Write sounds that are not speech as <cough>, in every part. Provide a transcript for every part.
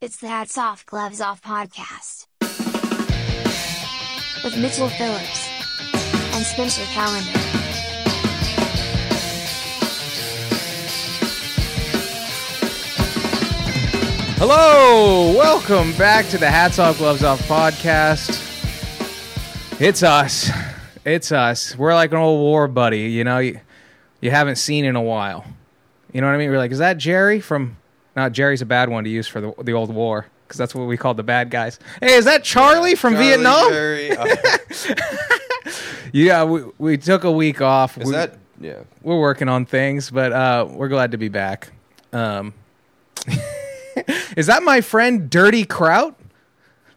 It's the Hats Off Gloves Off podcast. With Mitchell Phillips and Spencer Calendar. Hello, welcome back to the Hats Off Gloves Off podcast. It's us. It's us. We're like an old war buddy, you know, you, you haven't seen in a while. You know what I mean? We're like, is that Jerry from not Jerry's a bad one to use for the the old war because that's what we called the bad guys. Hey, is that Charlie from Charlie Vietnam? Jerry, uh, <laughs> <laughs> Yeah, we we took a week off. is we, that yeah? we're working on things, but uh, we're glad to be back. Um, <laughs> is that my friend Dirty Kraut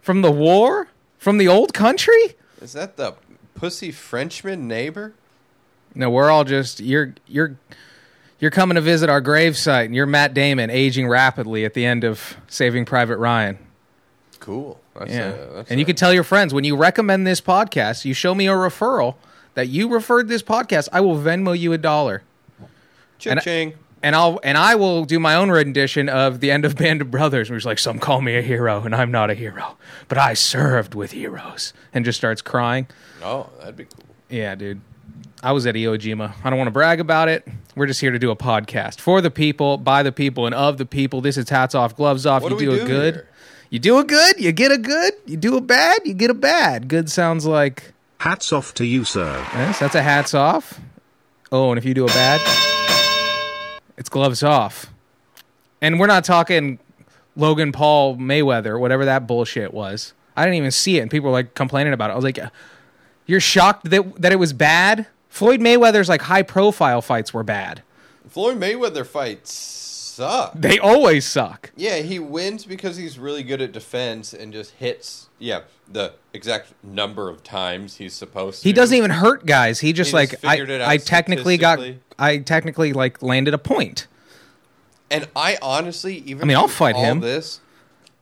from the war from the old country? Is that the pussy Frenchman neighbor? No, we're all just you're you're you're coming to visit our gravesite, and you're Matt Damon aging rapidly at the end of Saving Private Ryan. Cool. That's Yeah, a- that's and you can tell your friends when you recommend this podcast, you show me a referral that you referred this podcast. I will Venmo you a dollar. Cha-ching. and I'll and I will do my own rendition of the end of Band of Brothers, where he's like, "Some call me a hero, and I'm not a hero, but I served with heroes," and just starts crying. Oh, that'd be cool. Yeah, dude. I was at Iwo Jima. I don't want to brag about it. We're just here to do a podcast for the people, by the people, and of the people. This is hats off, gloves off. What you do do we a good. here? You do a good, you get a good. You do a bad, you get a bad. Good sounds like Hats off to you, sir. Yes, that's a hats off. Oh, and if you do a bad, it's gloves off. And we're not talking Logan Paul Mayweather, whatever that bullshit was. I didn't even see it, and people were like complaining about it. I was like, "You're shocked that that it was bad." Floyd Mayweather's like high profile fights were bad. Floyd Mayweather fights suck. They always suck. Yeah, he wins because he's really good at defense and just hits. Yeah, the exact number of times he's supposed to. He doesn't even hurt guys. He just He like just I, figured it out I technically got statistically. I technically like landed a point. And I honestly, even I mean, I'll fight all him. This,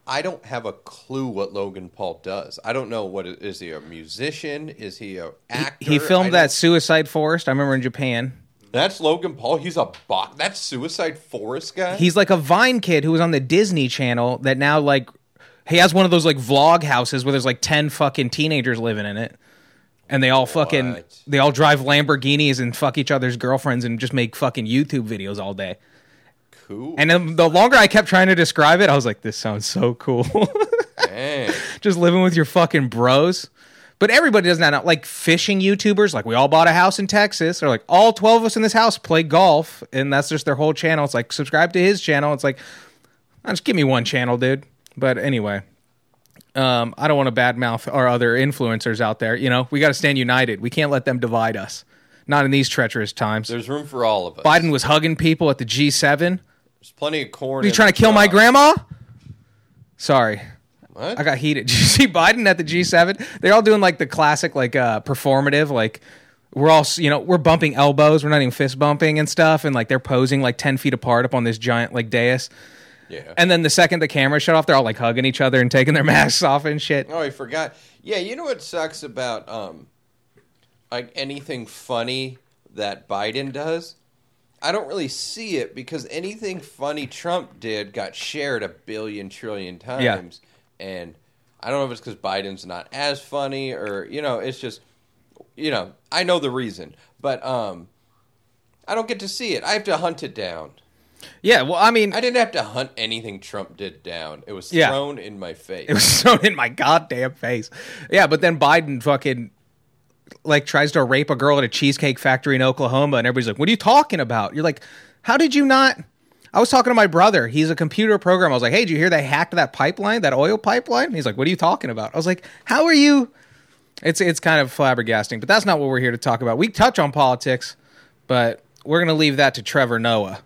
I don't have a clue what Logan Paul does. I don't know what is he a musician? Is he a actor? He I filmed that Suicide Forest. I remember in Japan. That's Logan Paul. He's a bot. That's Suicide Forest guy. He's like a Vine kid who was on the Disney Channel that now like he has one of those like vlog houses where there's like ten fucking teenagers living in it, and they all fucking What? they all drive Lamborghinis and fuck each other's girlfriends and just make fucking YouTube videos all day. Cool. And the longer I kept trying to describe it, I was like, this sounds so cool. <laughs> Just living with your fucking bros. But everybody does not know. Like fishing YouTubers, like we all bought a house in Texas. They're like, all 12 of us in this house play golf. And that's just their whole channel. It's like, subscribe to his channel. It's like, "Ah, just give me one channel, dude. But anyway, um, I don't want to badmouth our other influencers out there. You know, we got to stand united. We can't let them divide us. Not in these treacherous times. There's room for all of us. Biden was hugging people at the G7. There's plenty of corn. Are you in trying to kill my grandma? Sorry. What? I got heated. <laughs> Did you see Biden at the G7? They're all doing like the classic, like uh, performative, like we're all, you know, we're bumping elbows. We're not even fist bumping and stuff. And like they're posing like 10 feet apart up on this giant like dais. yeah. And then the second the camera shut off, they're all like hugging each other and taking their <laughs> masks off and shit. oh, I forgot. Yeah, you know what sucks about um, like anything funny that Biden does? I don't really see it because anything funny Trump did got shared a billion trillion times, and I don't know if it's because Biden's not as funny or you know it's just you know I know the reason, but um, I don't get to see it. I have to hunt it down. Yeah. Well, I mean, I didn't have to hunt anything Trump did down. It was Yeah. thrown in my face. it was <laughs> thrown in my goddamn face. Yeah. But then Biden fucking like tries to rape a girl at a cheesecake factory in Oklahoma, and everybody's like, "What are you talking about?" You're like, "How did you not?" I was talking to my brother. He's a computer programmer. I was like, "Hey, did you hear they hacked that pipeline, that oil pipeline?" He's like, "What are you talking about?" I was like, "How are you?" It's it's kind of flabbergasting, but that's not what we're here to talk about. We touch on politics, but we're gonna leave that to Trevor Noah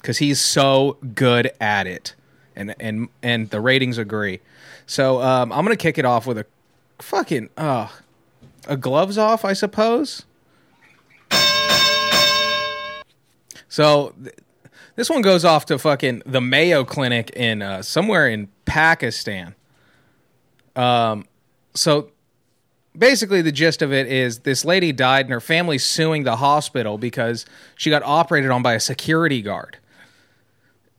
because he's so good at it, and and and the ratings agree. So um, I'm gonna kick it off with a fucking uh, a gloves off, I suppose. So th- this one goes off to fucking the Mayo Clinic in uh, somewhere in Pakistan. Um, so basically the gist of it is this lady died and her family's suing the hospital because she got operated on by a security guard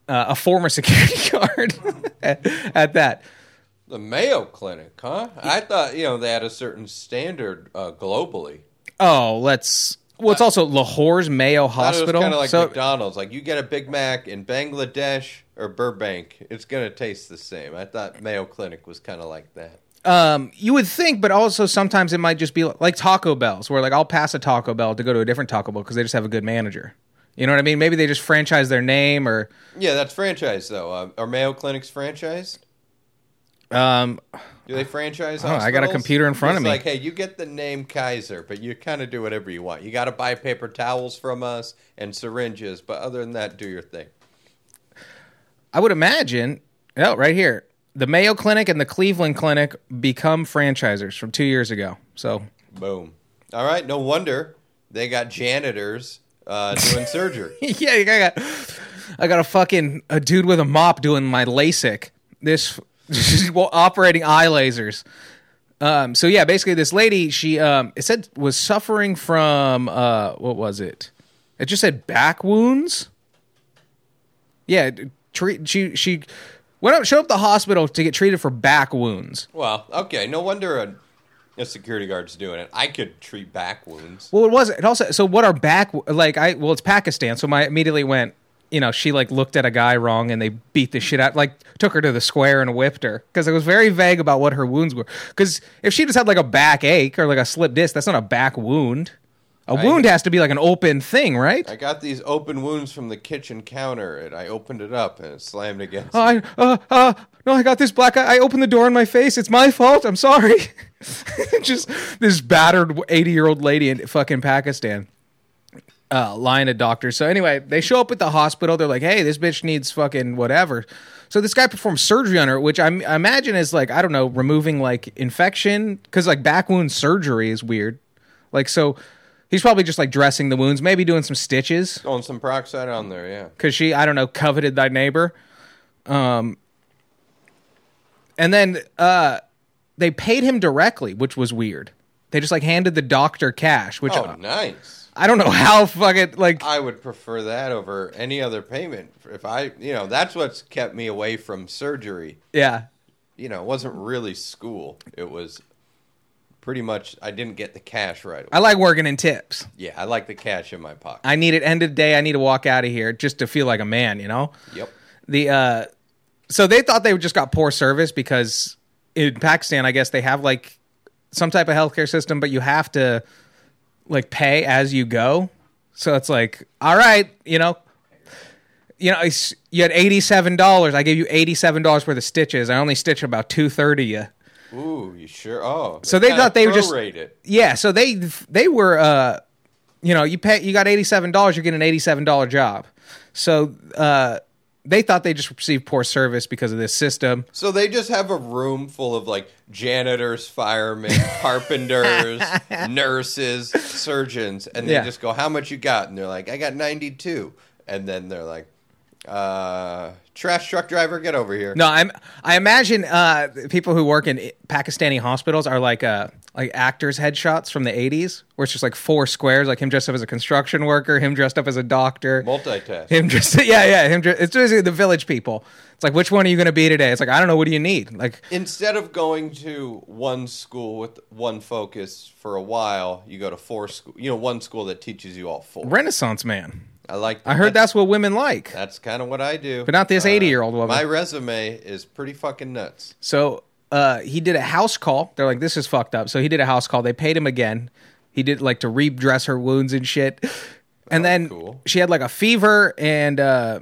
uh, a former <laughs> security guard <laughs> at that. The Mayo Clinic, huh? I thought you know they had a certain standard uh, globally. Oh, let's. Well, it's also Lahore's Mayo Hospital. It's kind of like so McDonald's. Like you get a Big Mac in Bangladesh or Burbank, it's gonna taste the same. I thought Mayo Clinic was kind of like that. um, you would think, but also sometimes it might just be like Taco Bell's, where like I'll pass a Taco Bell to go to a different Taco Bell because they just have a good manager. You know what I mean? Maybe they just franchise their name, or Yeah, that's franchise though. Uh, are Mayo Clinics franchised? Um, Do they franchise? Oh, I got a computer in front It's of me. Like, hey, you get the name Kaiser, but you kind of do whatever you want. You got to buy paper towels from us and syringes, but other than that, do your thing. I would imagine. Oh, right here, the Mayo Clinic and the Cleveland Clinic become franchisers from two years ago. So Boom. All right, no wonder they got janitors uh, doing surgery. <laughs> yeah, I got, I got a fucking a dude with a mop doing my LASIK. This <laughs> operating eye lasers. Um, so yeah, basically, this lady, she um, it said was suffering from uh, what was it? It just said back wounds. Yeah, treat she she went up showed up at the hospital to get treated for back wounds. Well, okay, no wonder a, a security guard's doing it. I could treat back wounds. Well, it was it also so what are back like I well it's Pakistan so my immediately went you know she like looked at a guy wrong and they beat the shit out like took her to the square and whipped her. Because it was very vague about what her wounds were. Because if she just had like a back ache or like a slip disc that's not a back wound. A wound has to be like an open thing right? I got these open wounds from the kitchen counter, and I opened it up and it slammed against. oh, I uh uh no I got this black eye. I opened the door in my face. It's my fault. I'm sorry. <laughs> Just this battered 80 year old lady in fucking Pakistan uh, line of doctors. So anyway, they show up at the hospital. They're like, "Hey, this bitch needs fucking whatever." So this guy performs surgery on her, which I'm, I imagine is like I don't know, removing like infection because like back wound surgery is weird. Like so, he's probably just like dressing the wounds, maybe doing some stitches Throwing some peroxide on there, yeah. because she I don't know coveted thy neighbor. Um, and then uh, they paid him directly, which was weird. They just like handed the doctor cash, which Oh, nice. I don't know how fucking like I would prefer that over any other payment. If I, you know, that's what's kept me away from surgery. yeah. You know, it wasn't really school. It was pretty much I didn't get the cash right away. I like working in tips. yeah, I like the cash in my pocket. I need it end of the day. I need to walk out of here just to feel like a man, you know? yep. The uh so they thought they just got poor service because in Pakistan, I guess they have like some type of healthcare system, but you have to like pay as you go. So it's like, all right, you know, you know, you had eighty seven dollars. I gave you eighty seven dollars worth of stitches. I only stitched about two thirty. You. Ooh, you sure? Oh, So they thought they were just- it. Yeah, so they they were uh you know, you pay you got $87, you're getting an $87 job. So uh they thought they just received poor service because of this system. So they just have a room full of like janitors, firemen, <laughs> carpenters, nurses, surgeons, and they Yeah. just go, "How much you got?" And they're like, "I got 92." And then they're like, "Uh, trash truck driver, get over here." No, I'm I imagine uh people who work in Pakistani hospitals are like uh like actors headshots from the 80s where it's just like four squares like him dressed up as a construction worker, him dressed up as a doctor. Multitask. Him just <laughs> yeah, yeah, him it's basically the village people. It's like which one are you going to be today? It's like I don't know what do you need? Like Instead of going to one school with one focus for a while, you go to four school. You know, one school that teaches you all four. Renaissance man. I like. I heard that's what women like. That's kind of what I do. But not this uh, 80-year-old woman. My resume is pretty fucking nuts. So uh, he did a house call. They're like, this is fucked up. So he did a house call. They paid him again. He did like to redress her wounds and shit. And then cool. she had like a fever and uh,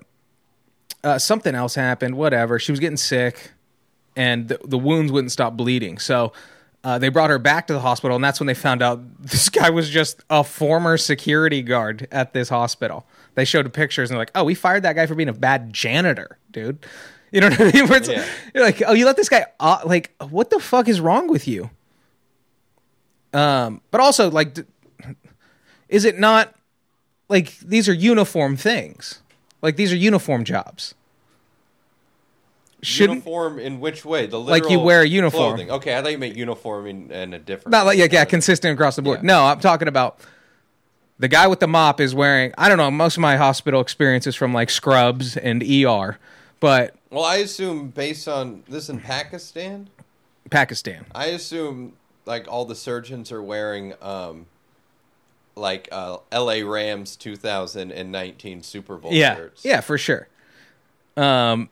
uh, something else happened. Whatever. She was getting sick and the, the wounds wouldn't stop bleeding. So uh, they brought her back to the hospital. And that's when they found out <laughs> this guy was just a former security guard at this hospital. They showed pictures and they're like, oh, we fired that guy for being a bad janitor, dude. You know what I mean? <laughs> It's- Yeah. You're like, oh, you let this guy, uh, like, what the fuck is wrong with you? Um, but also, like, d- is it not like these are uniform things? Like these are uniform jobs. Shouldn't uniform in which way? The Like you wear a uniform. Clothing. Okay, I thought you meant uniform in, in a different. not like yeah, yeah, consistent across the board. Yeah. No, I'm talking about The guy with the mop is wearing. I don't know. Most of my hospital experience is from like scrubs and ER, but Well, I assume based on this in Pakistan, Pakistan. I assume like all the surgeons are wearing um like uh LA Rams 2019 Super Bowl Yeah, shirts. yeah, for sure. Um,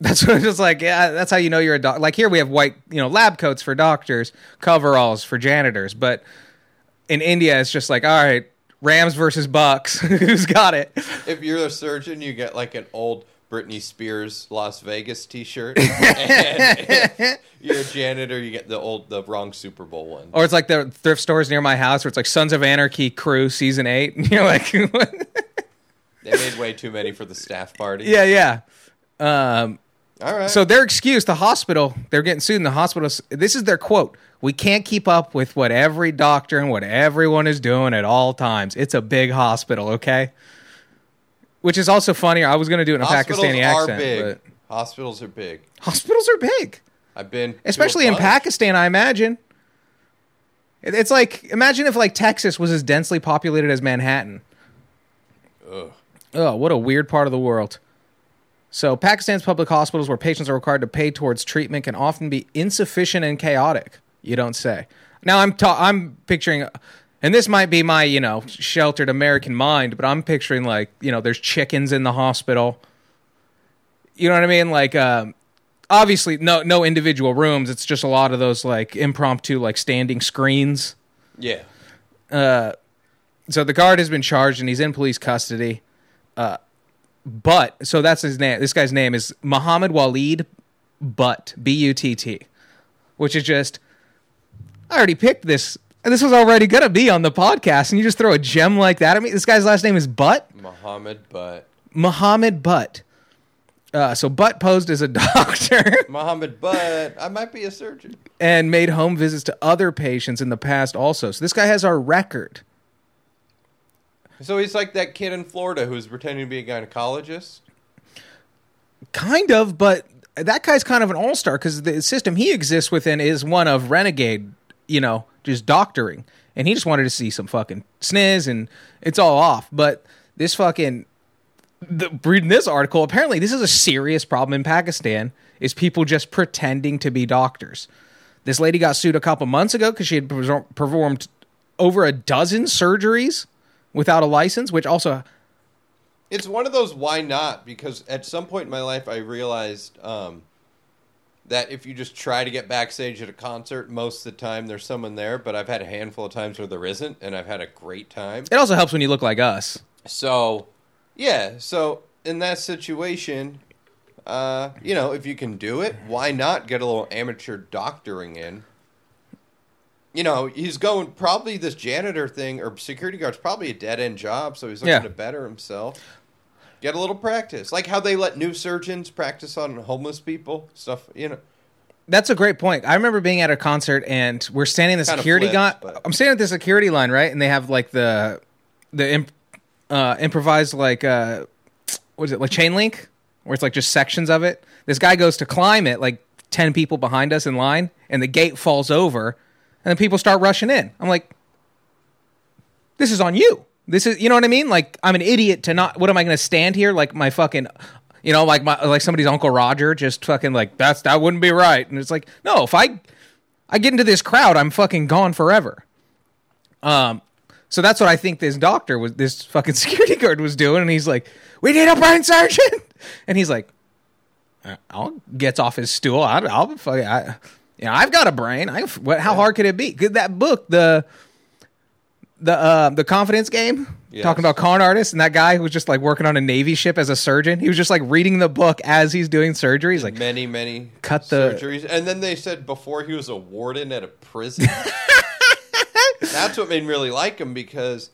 that's <laughs> what it's just like. Yeah, that's how you know you're a doc. Like here, we have white, you know, lab coats for doctors, coveralls for janitors, but in India, it's just like, all right, Rams versus Bucks. <laughs> Who's got it? If you're a surgeon, you get like an old Britney Spears Las Vegas T-shirt. <laughs> and <laughs> you're a janitor, you get the old, the wrong Super Bowl one. Or it's like the thrift stores near my house where it's like Sons of Anarchy Crew season eight. <laughs> And you're like, They made way too many for the staff party. yeah, yeah. Um, All right. So their excuse, the hospital, they're getting sued in the hospital. This is their quote. We can't keep up with what every doctor and what everyone is doing at all times. It's a big hospital, okay? Which is also funnier. I was going to do it in a hospitals Pakistani are accent, big. but Hospitals are big. hospitals are big, I've been, especially in. Pakistan. I imagine. It's like imagine if like Texas was as densely populated as Manhattan. Ugh. Oh, what a weird part of the world. So, Pakistan's public hospitals where patients are required to pay towards treatment can often be insufficient and chaotic. You don't say. Now, I'm ta- I'm picturing, and this might be my you know sheltered American mind, but I'm picturing like you know there's chickens in the hospital. You know what I mean? Like, um, obviously, no no individual rooms. It's just a lot of those like impromptu like standing screens Yeah. so the guard has been charged and he's in police custody. Uh, but so that's his name. This guy's name is Muhammad Walid Butt B U T T, which is just I already picked this. And this was already gonna be on the podcast, and you just throw a gem like that at me. This guy's last name is Butt Muhammad, but Muhammad Butt. Uh, so Butt posed as a <laughs> doctor Muhammad, but I might be a surgeon. and made home visits to other patients in the past also. So this guy has our record. So he's like that kid in Florida who's pretending to be a gynecologist. Kind of, but that guy's kind of an all star because the system he exists within is one of renegade, you know, just doctoring. And he just wanted to see some fucking sniz and it's all off. But this fucking, the, reading this article, apparently this is a serious problem in Pakistan is people just pretending to be doctors. This lady got sued a couple months ago because she had performed over a dozen surgeries without a license, which also It's one of those why not? Because at some point in my life, I realized um, that if you just try to get backstage at a concert, most of the time there's someone there. But I've had a handful of times where there isn't, and I've had a great time. it also helps when you look like us. So, yeah. So in that situation, uh, you know, if you can do it, why not get a little amateur doctoring in? You know, he's going probably this janitor thing or security guard's probably a dead end job, so he's looking Yeah. to better himself. Get a little practice, like how they let new surgeons practice on homeless people, stuff. You know, That's a great point. I remember being at a concert and we're standing in the Kinda security line. flips, but- I'm standing at the security line, right? And they have like the the imp, uh, improvised like uh, what is it like chain link, where it's like just sections of it. This guy goes to climb it, like ten people behind us in line, and the gate falls over, and then people start rushing in. I'm like, this is on you. This is, you know what I mean? Like, I'm an idiot to not. What am I going to stand here like my fucking, you know, like my like somebody's Uncle Roger, just fucking like that's that wouldn't be right. And it's like, no, if I I get into this crowd, I'm fucking gone forever. Um, so that's what I think this doctor was, this fucking <laughs> security guard was doing, and he's like, "We need a brain surgeon," <laughs> and he's like, "Uh, "I'll gets off his stool. I, I'll fucking, I, you know, I've got a brain. I, what? How hard could it be? That book, the the uh, the confidence game, Yes. talking about con artists, and that guy who was just like working on a navy ship as a surgeon. He was just like reading the book as he's doing surgery. He's like, many, many Cut the- surgeries, and then they said before he was a warden at a prison. <laughs> That's what made me really like him because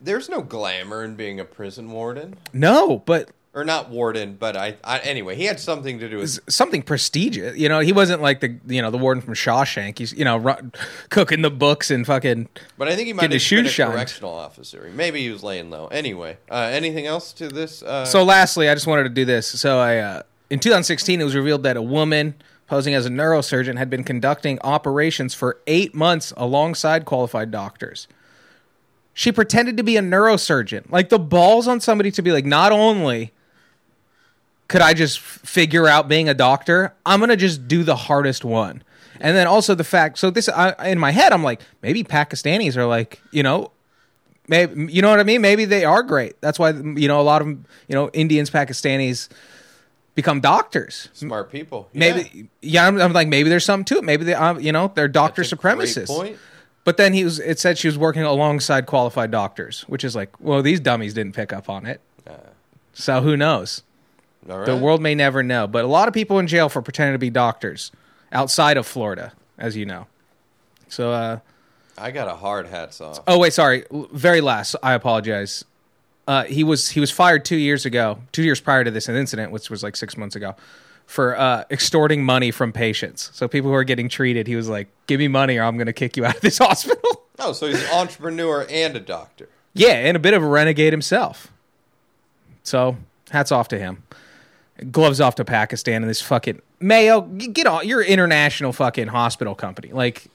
there's no glamour in being a prison warden, no, but or not warden, but I, I anyway, he had something to do with. something prestigious. You know, he wasn't like the you know the warden from Shawshank. He's you know ru- cooking the books and fucking. But I think he might have been a shined. correctional officer. Maybe he was laying low. Anyway, uh, anything else to this? Uh, So, lastly, I just wanted to do this. So, I uh, in 2016, it was revealed that a woman posing as a neurosurgeon had been conducting operations for eight months alongside qualified doctors. She pretended to be a neurosurgeon. Like the balls on somebody to be like, not only could I just figure out being a doctor, I'm gonna just do the hardest one. And then also the fact, so this I, in my head, I'm like, maybe Pakistanis are like, you know, maybe you know what I mean. Maybe they are great. That's why you know a lot of you know Indians, Pakistanis become doctors. Smart people. Maybe yeah, I'm, I'm like maybe there's something to it. Maybe they, um, you know, they're doctor That's a great supremacists. point. But then he was. It said she was working alongside qualified doctors, which is like, well, these dummies didn't pick up on it. So who knows? Right. The world may never know. But a lot of people in jail for pretending to be doctors outside of Florida, as you know. So, uh, I got a hard hats off. oh wait, sorry. Very last, I apologize. Uh, he was he was fired two years ago, two years prior to this incident, which was like six months ago, for uh, extorting money from patients. So people who are getting treated, he was like, "Give me money, or I'm going to kick you out of this <laughs> hospital." Oh, so he's an entrepreneur and a doctor. Yeah, and a bit of a renegade himself. So, hats off to him. Gloves off to Pakistan and this fucking Mayo. Get on, you're international fucking hospital company. Like,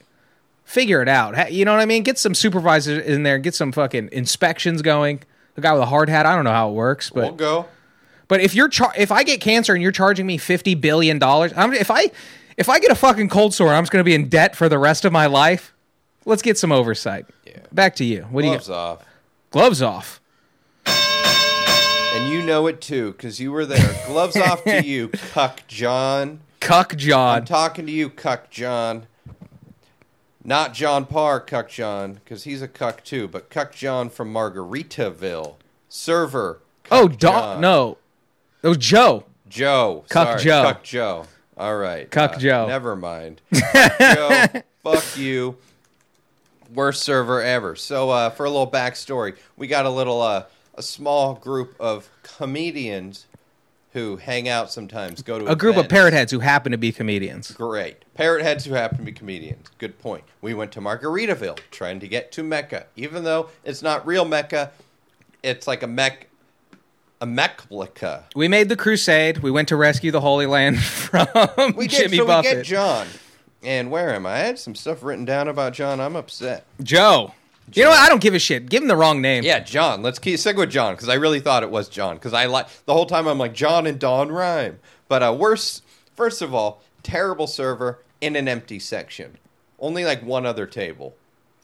figure it out. You know what I mean? Get some supervisors in there. Get some fucking inspections going. The guy with a hard hat. I don't know how it works, but We'll go. but if you're char- if I get cancer and you're charging me fifty billion dollars, if I if I get a fucking cold sore, I'm just going to be in debt for the rest of my life. Let's get some oversight. Yeah. Back to you. What do you Gloves off. Gloves off. And you know it too, because you were there. <laughs> Gloves off to you, Cuck John. Cuck John. I'm talking to you, Cuck John. Not John Parr, Cuck John, because he's a cuck too, but Cuck John from Margaritaville. Server. Cuck oh. Don. No, it was Joe. Joe. Cuck Sorry, Joe. Cuck Joe. All right. Uh, Cuck Joe. Never mind. Cuck <laughs> Joe. Fuck you. Worst server ever. So, uh, for a little backstory, we got a little, uh, a small group of comedians who hang out sometimes, go to A group of parrot heads who happen to be comedians. Great. Parrot heads who happen to be comedians. Good point. We went to Margaritaville trying to get to Mecca. Even though it's not real Mecca, it's like a Mech a Mecca. We made the crusade. We went to rescue the Holy Land <laughs> from We did Jimmy so Buffett. we get John. And where am I? I had some stuff written down about John. I'm upset. Joe. You know what? I don't give a shit. Give him the wrong name. Yeah, John. Let's keep stick with John because I really thought it was John because I like the whole time I'm like John and Don rhyme. But uh, worse, first of all, terrible server in an empty section. Only like one other table.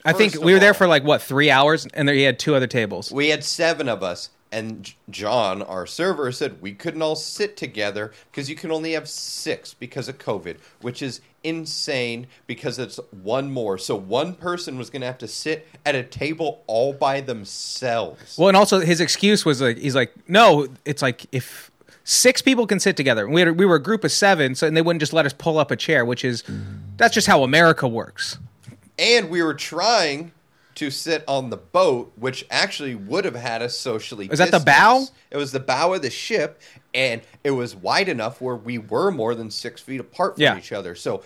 I think First we were there for like what three hours, and there he had two other tables. We had seven of us, and John, our server, said we couldn't all sit together because you can only have six because of COVID, which is insane because it's one more. So one person was going to have to sit at a table all by themselves. Well, and also his excuse was like he's like, no, it's like if six people can sit together. We had, we were a group of seven, so and they wouldn't just let us pull up a chair, which is that's just how America works. And we were trying to sit on the boat, which actually would have had us socially. Is that the bow? It was the bow of the ship, and it was wide enough where we were more than six feet apart from Yeah. each other. So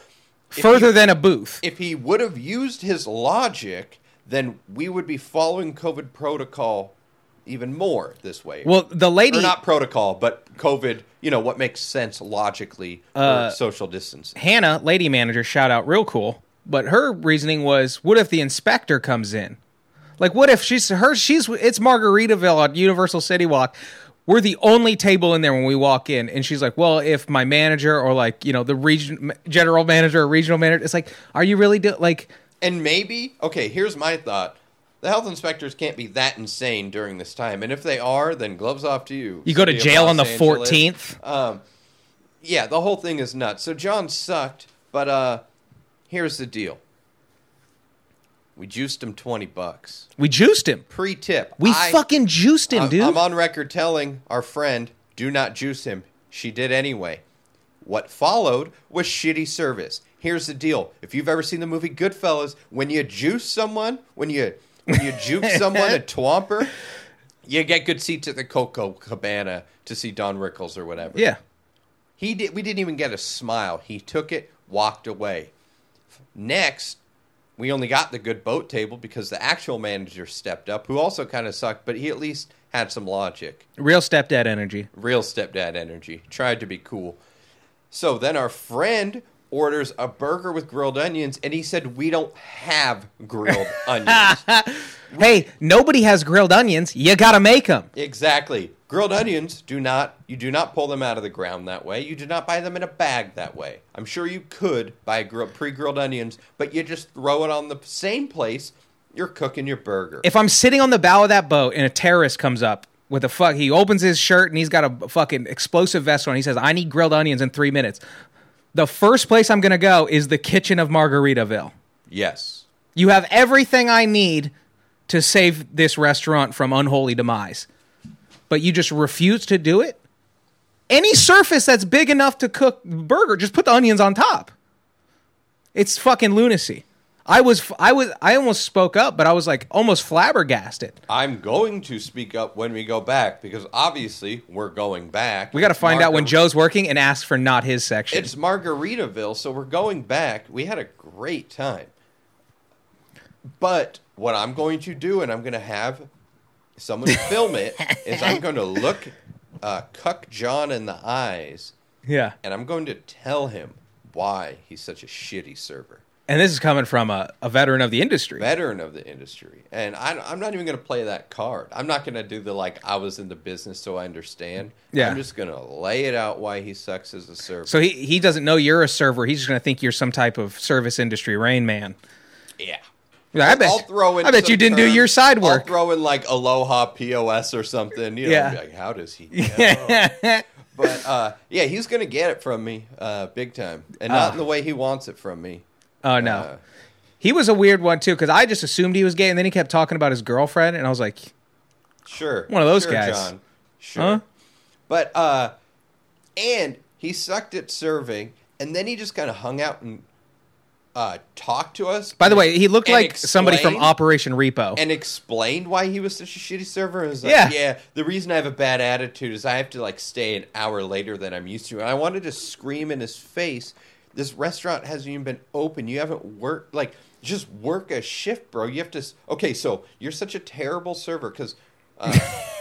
Further he- than a booth. if he would have used his logic, then we would be following COVID protocol even more this way. Well, the lady or not protocol, but COVID. You know what makes sense logically for Uh, social distance. Hannah, lady manager, shout out, real cool. But her reasoning was, what if the inspector comes in? Like, what if she's her? She's it's Margaritaville at Universal City Walk. We're the only table in there when we walk in, and she's like, "Well, if my manager or like you know the region general manager or regional manager, it's like, are you really do like?" And maybe, okay, here's my thought. The health inspectors can't be that insane during this time. And if they are, then gloves off to you. You go to jail on the. 14th. Um, yeah, the whole thing is nuts. So John sucked, but uh, here's the deal. We juiced him 20 bucks. We juiced him. Pre tip. We fucking juiced him, I'm, dude. I'm on record telling our friend, do not juice him. She did anyway. What followed was shitty service. Here's the deal. If you've ever seen the movie Goodfellas, when you juice someone, when you when you juke <laughs> someone a Twomper, you get good seats at the Copacabana to see Don Rickles or whatever. yeah. He did we didn't even get a smile. He took it, walked away. Next, we only got the good boat table because the actual manager stepped up, who also kind of sucked, but he at least had some logic. Real stepdad energy. Real stepdad energy. Tried to be cool. So then our friend orders a burger with grilled onions, and he said, We don't have grilled <laughs> onions. Hey, nobody has grilled onions. You got to make them. Exactly. Grilled onions do not you do not pull them out of the ground that way. You do not buy them in a bag that way. I'm sure you could buy grill, pre-grilled onions, but you just throw it on the same place you're cooking your burger. If I'm sitting on the bow of that boat and a terrorist comes up with a fuck, he opens his shirt and he's got a fucking explosive vest on. He says, "I need grilled onions in three minutes." The first place I'm gonna go is the kitchen of Margaritaville. yes. You have everything I need to save this restaurant from unholy demise. But you just refuse to do it? Any surface that's big enough to cook burger, just put the onions on top. It's fucking lunacy. I was I was I almost spoke up, but I was like almost flabbergasted. I'm going to speak up when we go back because obviously we're going back. We got to find out when Joe's working and ask for not his section. It's Margaritaville, so we're going back. We had a great time. But what I'm going to do, and I'm going to have someone <laughs> film it, is I'm going to look uh, Cuck John in the eyes, yeah. and I'm going to tell him why he's such a shitty server. And this is coming from a, a veteran of the industry. Veteran of the industry. And I, I'm not even going to play that card. I'm not going to do the like, I was in the business so I understand. Yeah. I'm just going to lay it out why he sucks as a server. so he, he doesn't know you're a server. He's just going to think you're some type of service industry rain man. yeah. Yeah, I bet, I'll throw in I bet you didn't do your side I'll work. throw in like Aloha POS or something. You know, Yeah. like, how does he <laughs> know? but uh, yeah, he's gonna get it from me, uh, big time, and not in the way he wants it from me. Oh no. Uh, He was a weird one too because I just assumed he was gay, and then he kept talking about his girlfriend, and I was like, Sure, One of those sure, guys. John. Sure, "Huh?" but uh, and he sucked at serving, and then he just kind of hung out and uh, talked to us. By the way, he looked like somebody from Operation Repo. and explained why he was such a shitty server. It was like, Yeah. yeah, the reason I have a bad attitude is I have to like stay an hour later than I'm used to. And I wanted to scream in his face, this restaurant hasn't even been open. You haven't worked like just work a shift, bro. You have to. Okay, so you're such a terrible server because. Uh, <laughs>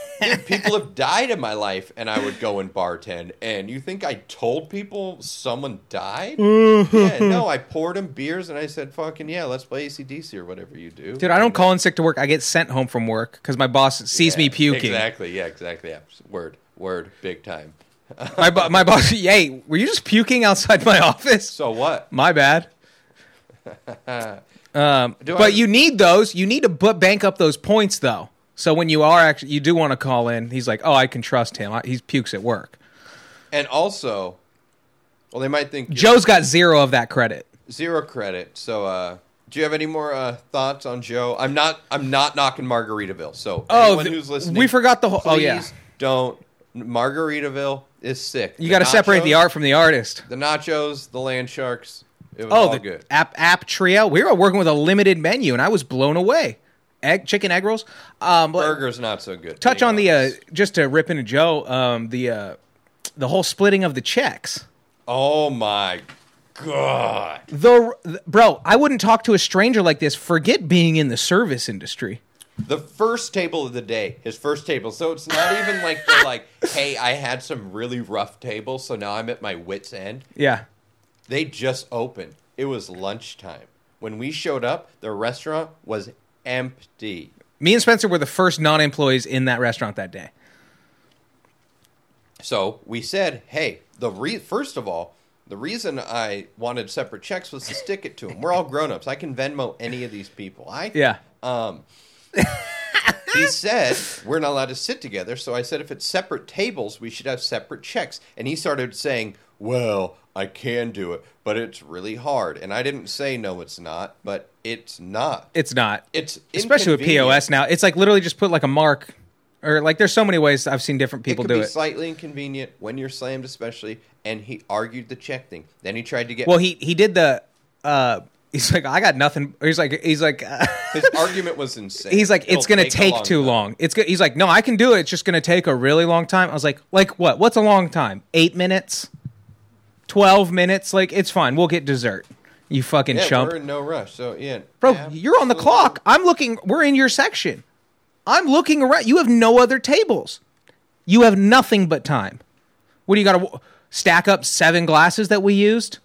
people have died in my life, and I would go and bartend. And you think I told people someone died? yeah, no, I poured them beers, and I said, "Fucking yeah, let's play ACDC or whatever you do." Dude, I don't call in sick to work. I get sent home from work because my boss sees me puking. Exactly. Yeah. Exactly. Yeah. Word. Word. Big time. <laughs> My bo- my boss, <laughs> yay, were you just puking outside my <laughs> office? So what? My bad. um, but I- you need those. You need to put bank up those points though. So when you are actually, you do want to call in. He's like, oh, I can trust him. I, he pukes at work. And also, well, they might think Joe's got zero of that credit. zero credit. So, uh, do you have any more uh, thoughts on Joe? I'm not. I'm not knocking Margaritaville. So, Oh, anyone th- who's listening, we forgot the whole- oh, yeah. Don't. Margaritaville is sick. You got to separate the art from the artist. The nachos, the land sharks. It was Oh, all the good. app app trio. We were working with a limited menu, and I was blown away. Egg, chicken, egg rolls. Um, Burger's not so good. touch on the uh, just to rip into Joe. Um, the uh, the whole splitting of the checks. Oh my god. The, the bro, I wouldn't talk to a stranger like this. Forget being in the service industry. The first table of the day, his first table. So it's not even like they're like, <laughs> hey, I had some really rough tables, so now I'm at my wits' end. Yeah, They just opened. It was lunchtime. When we showed up, the restaurant was empty. me and Spencer were the first non-employees in that restaurant that day. So we said, hey, the re- first of all, the reason I wanted separate checks was to stick it to them. We're all grown-ups. I can Venmo any of these people. I Yeah, um, he said we're not allowed to sit together so i said if it's separate tables we should have separate checks and he started saying well i can do it but it's really hard and i didn't say no it's not but it's not it's not. it's Especially with. POS now, it's like literally just put like a mark, or like there's so many ways I've seen different people it could do be it. slightly inconvenient when you're slammed especially and he argued the check thing then he tried to get Well, he he did the. uh He's like, I got nothing. He's like, he's like, <laughs> his argument was insane he's like, It'll it's gonna take long too time. long. It's go- he's like, no, I can do it. It's just gonna take a really long time. I was like, like what? What's a long time? Eight minutes, twelve minutes? Like it's fine. We'll get dessert. You fucking yeah, chump, we're in no rush so yeah bro. absolutely. You're on the clock. I'm looking. We're in your section. I'm looking around. You have no other tables. You have nothing but time. What do you got to stack up seven glasses that we used?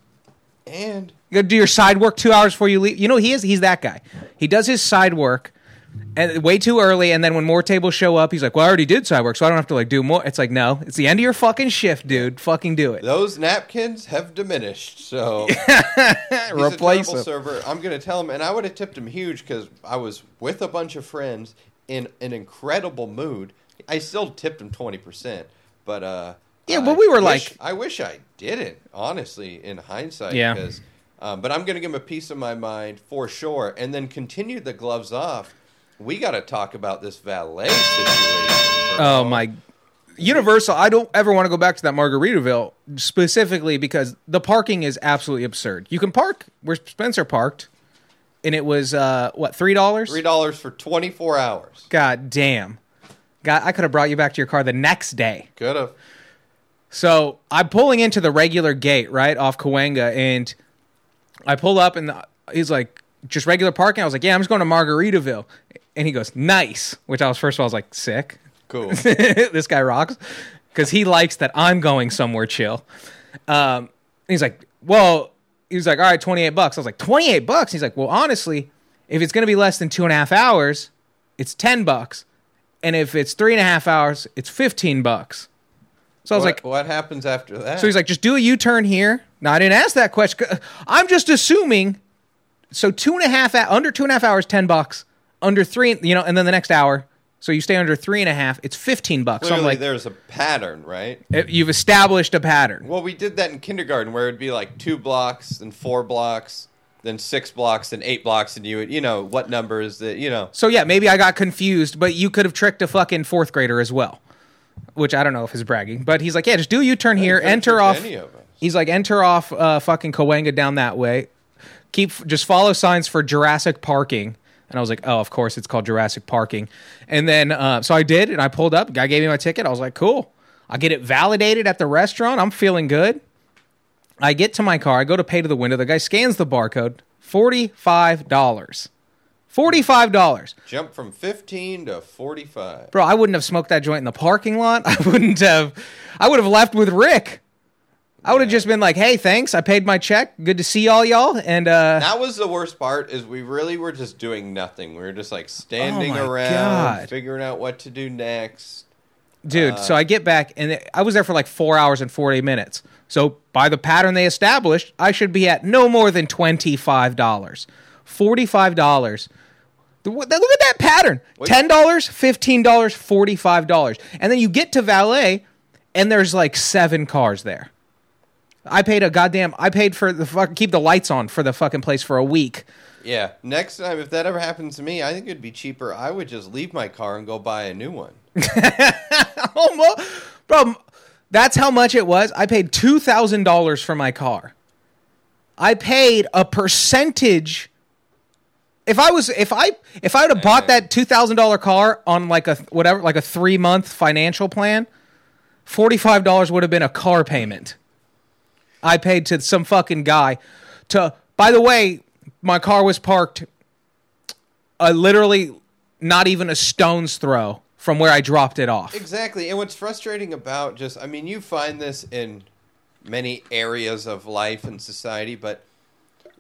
and You got to do your side work two hours before you leave. You know he is. He's that guy. He does his side work and way too early. And then when more tables show up, he's like, "Well, I already did side work, so I don't have to like do more." It's like, no, it's the end of your fucking shift, dude. Fucking do it. Those napkins have diminished, so <laughs> a Replace terrible them. server. I'm gonna tell him, and I would have tipped him huge because I was with a bunch of friends in an incredible mood. I still tipped him twenty percent, but uh, Yeah, I but we were wish- like- I wish I didn't, honestly, in hindsight. Yeah. Um, but I'm gonna give him a piece of my mind for sure, and then continue the gloves off. We got to talk about this valet situation. Oh my. Universal, I don't ever want to go back to that Margaritaville specifically because the parking is absolutely absurd. You can park where Spencer parked, and it was uh what three dollars? Three dollars for 24 hours. God damn! God, I could have brought you back to your car the next day. Could have. So I'm pulling into the regular gate right off Cahuenga, and I pull up, and he's like, "Just regular parking." I was like, "Yeah, I'm just going to Margaritaville," and he goes, "Nice," which I was first of all I was like, "Sick." Cool. <laughs> this guy rocks because he likes that I'm going somewhere chill. Um, and he's like, well, he was like, all right, 28 bucks. I was like, 28 bucks? He's like, well, honestly, if it's going to be less than two and a half hours, it's 10 bucks. And if it's three and a half hours, it's 15 bucks. So I was what, like, what happens after that? so he's like, just do a U turn here. Now I didn't ask that question. <laughs> I'm just assuming. So two and a half, under two and a half hours, ten bucks. Under three, you know, and then the next hour. So you stay under three and a half. It's fifteen bucks. so Clearly, I'm like, there's a pattern, right? eh, you've established a pattern. Well, we did that in kindergarten, where it'd be like two blocks, then four blocks, then six blocks, and eight blocks, and you would, you know, what numbers that, you know. So yeah, maybe I got confused, but you could have tricked a fucking fourth grader as well. Which I don't know if he's bragging, but he's like, yeah, just do a U turn here, enter off. of. He's like, enter off uh, fucking Cahuenga down that way. Keep just follow signs for Jurassic parking. And I was like, oh, of course it's called Jurassic parking. And then uh, so I did, and I pulled up. Guy gave me my ticket. I was like, cool. I get it validated at the restaurant. I'm feeling good. I get to my car. I go to pay to the window. The guy scans the barcode. Forty-five dollars. Forty-five dollars. Jump from 15 to 45. Bro, I wouldn't have smoked that joint in the parking lot. <laughs> I wouldn't have. I would have left with Rick. I would have just been like, "Hey, thanks. I paid my check. Good to see all y'all." And uh, That was the worst part is we really were just doing nothing. We were just like standing Oh my around, God. figuring out what to do next. dude, so I get back and it- I was there for like four hours and forty minutes. So by the pattern they established, I should be at no more than twenty five dollars, forty five dollars. Look at that pattern: ten dollars, fifteen dollars, forty five dollars, and then you get to valet, and there's like seven cars there. I paid a goddamn. I paid for the fuck keep the lights on for the fucking place for a week. Yeah, next time if that ever happens to me, I think it'd be cheaper. I would just leave my car and go buy a new one. <laughs> Almost, bro. That's how much it was. I paid two thousand dollars for my car. I paid a percentage. If I was, if I, if I would have bought that two thousand dollar car on like a whatever, like a three month financial plan, forty five dollars would have been a car payment. I paid to some fucking guy. To by the way, my car was parked. Uh, literally, not even a stone's throw from where I dropped it off. Exactly. And what's frustrating about just, I mean, you find this in many areas of life and society, but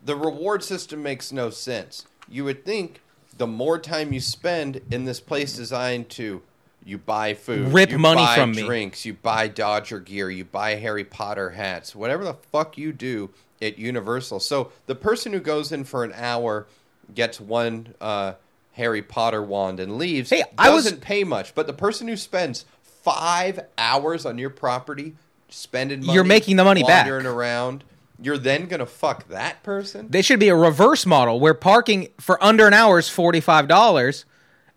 the reward system makes no sense. You would think the more time you spend in this place designed to you buy food, Rip you money buy from me. drinks, you buy Dodger gear, you buy Harry Potter hats, whatever the fuck you do at Universal. So the person who goes in for an hour gets one uh, Harry Potter wand and leaves Hey, I was- doesn't pay much, but the person who spends five hours on your property spending money, You're making the money back. wandering around, you're then gonna fuck that person. They should be a reverse model where parking for under an hour is forty five dollars,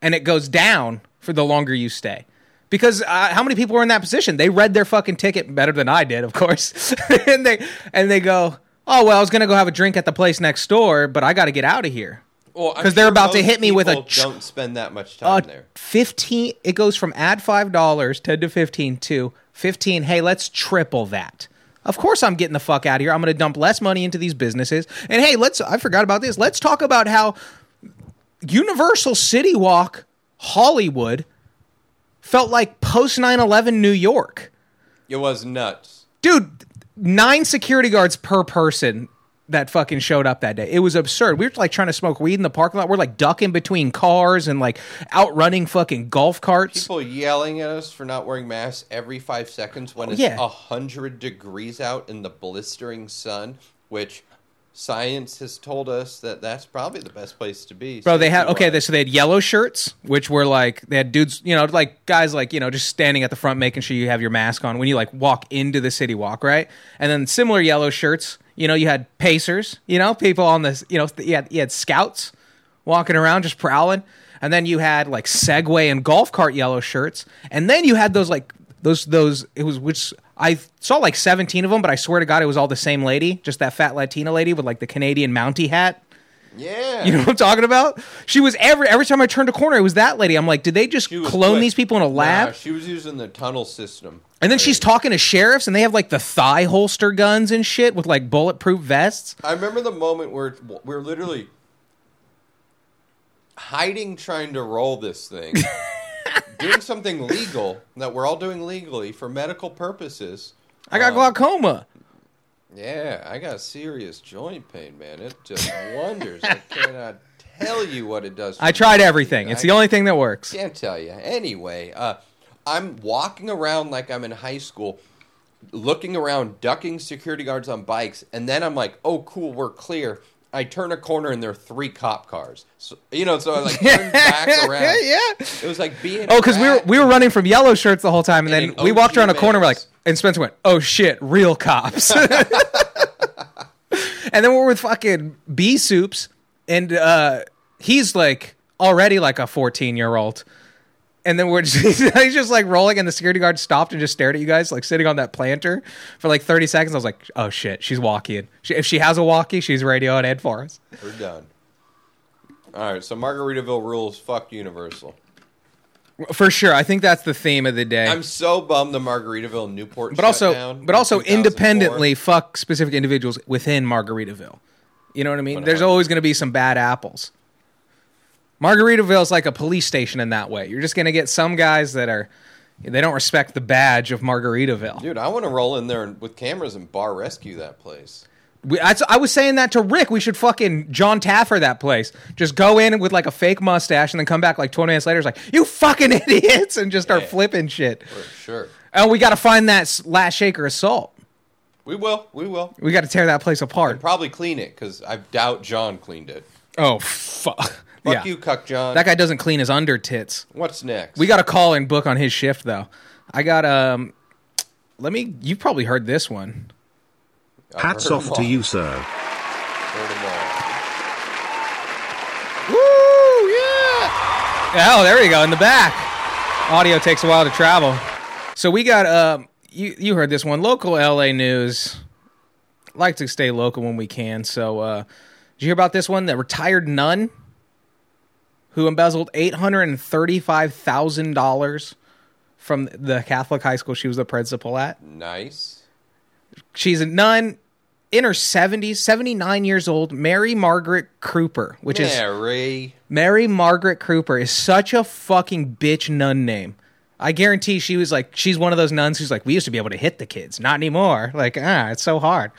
and it goes down for the longer you stay. Because uh, how many people were in that position? They read their fucking ticket better than I did, of course, <laughs> and they and they go, "Oh well, I was gonna go have a drink at the place next door, but I got to get out of here." Well, I'm 'Cause they're about to hit me with a don't spend that much time there. fifteen. It goes from add five dollars, ten to fifteen to fifteen. Hey, let's triple that. Of course, I'm getting the fuck out of here. I'm going to dump less money into these businesses. And hey, let's. I forgot about this. Let's talk about how Universal City Walk Hollywood felt like post 9/11 New York. It was nuts. Dude, nine security guards per person that fucking showed up that day. It was absurd. We were like trying to smoke weed in the parking lot. We're like ducking between cars and like outrunning fucking golf carts. People yelling at us for not wearing masks every five seconds when oh, it's Yeah. a hundred degrees out in the blistering sun, which science has told us that that's probably the best place to be. Bro, they had okay. They, so they had yellow shirts, which were like they had dudes, you know, like guys, like you know, just standing at the front, making sure you have your mask on when you like walk into the city walk, right? And then similar yellow shirts, you know, you had pacers, you know, people on this, you know, you had you had scouts walking around just prowling, and then you had like Segway and golf cart yellow shirts, and then you had those like those those it was which I saw like seventeen of them, but I swear to God, it was all the same lady, just that fat Latina lady with like the Canadian Mountie hat. yeah, You know what I'm talking about? She was every every time I turned a corner, it was that lady. I'm like, did they just clone quick. these people in a lab? Nah, she was using the tunnel system. and then she's talking to sheriffs, and they have like the thigh holster guns and shit with like bulletproof vests. I remember the moment where we're literally hiding, trying to roll this thing, <laughs> doing something legal that we're all doing legally for medical purposes. I got glaucoma. Yeah, I got serious joint pain, man. It just wonders. I cannot tell you what it does. for I tried me. everything. It's I the only thing that works. Can't tell you. Anyway, uh, I'm walking around like I'm in high school, looking around, ducking security guards on bikes, and then I'm like, "Oh, cool, we're clear." I turn a corner and there are three cop cars. So, you know, so I like <laughs> turn back around. yeah. It was like being. Oh, because we were we were running from yellow shirts the whole time, and And then an we walked around a corner. We're like, and Spencer went, "Oh shit, real cops." <laughs> and then we're with fucking B soups, and uh, he's like already like a fourteen year old. And then we're just, <laughs> he's just like rolling, and the security guard stopped and just stared at you guys, like sitting on that planter for like 30 seconds. I was like, oh shit, she's walking. She, if she has a walkie, she's radioing Ed for us. We're done. All right, so Margaritaville rules. Fuck Universal. For sure. I think that's the theme of the day. I'm so bummed the Margaritaville in Newport. but also down but also in independently fuck specific individuals within Margaritaville. You know what I mean? There's always going to be some bad apples. Margaritaville is like a police station in that way. You're just going to get some guys that are they don't respect the badge of Margaritaville. Dude, I want to roll in there and, with cameras and bar rescue that place. We, I, I was saying that to Rick. We should fucking John Taffer that place. Just go in with like a fake mustache and then come back like 20 minutes later. It's like you fucking <laughs> idiots and just start Yeah. flipping shit. For sure. And we got to find that last shaker assault. We will. We will. We got to tear that place apart. And Probably clean it because I doubt John cleaned it. Oh fuck! Fuck yeah. you, Cuck John. That guy doesn't clean his under tits. What's next? We got a call and book on his shift though. I got um. Let me. You've probably heard this one. I've Hats off to all. you, sir. Heard them all. Woo! Yeah. Oh, there we go in the back. Audio takes a while to travel. So we got um. You you heard this one? Local LA news. Like to stay local when we can. So uh, did you hear about this one? The retired nun who embezzled eight hundred and thirty-five thousand dollars from the Catholic high school she was the principal at. Nice. She's a nun in her 70s, 79 years old, Mary Margaret Kreuper, which is Mary. Mary Margaret Kreuper is such a fucking bitch nun name. I guarantee she was like, she's one of those nuns who's like, we used to be able to hit the kids, not anymore. Like, ah, it's so hard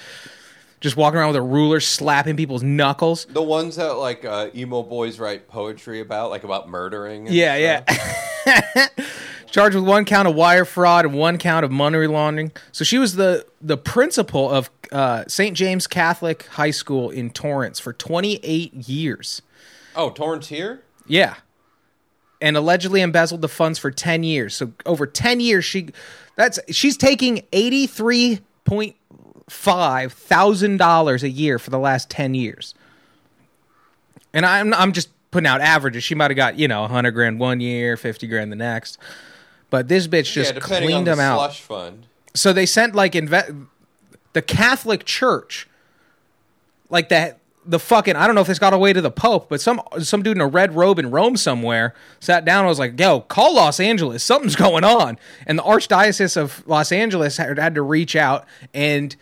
just walking around with a ruler slapping people's knuckles. The ones that like uh, emo boys write poetry about, like about murdering. yeah, stuff. yeah. <laughs> Charged with one count of wire fraud and one count of money laundering. So she was the the principal of uh, St. James Catholic High School in Torrance for 28 years. Oh, Torrance here? Yeah. And allegedly embezzled the funds for 10 years. So over 10 years, she that's she's taking 83 point $5,000 a year for the last 10 years. And I'm, I'm just putting out averages. She might have got, you know, 100 grand one year, 50 grand the next. But this bitch just yeah, cleaned the them out. Fund. So they sent like inve- the Catholic Church, like that the fucking I don't know if this got away to the Pope, but some some dude in a red robe in Rome somewhere sat down and was like, "Yo, call Los Angeles. Something's <laughs> going on." And the Archdiocese of Los Angeles had, had to reach out and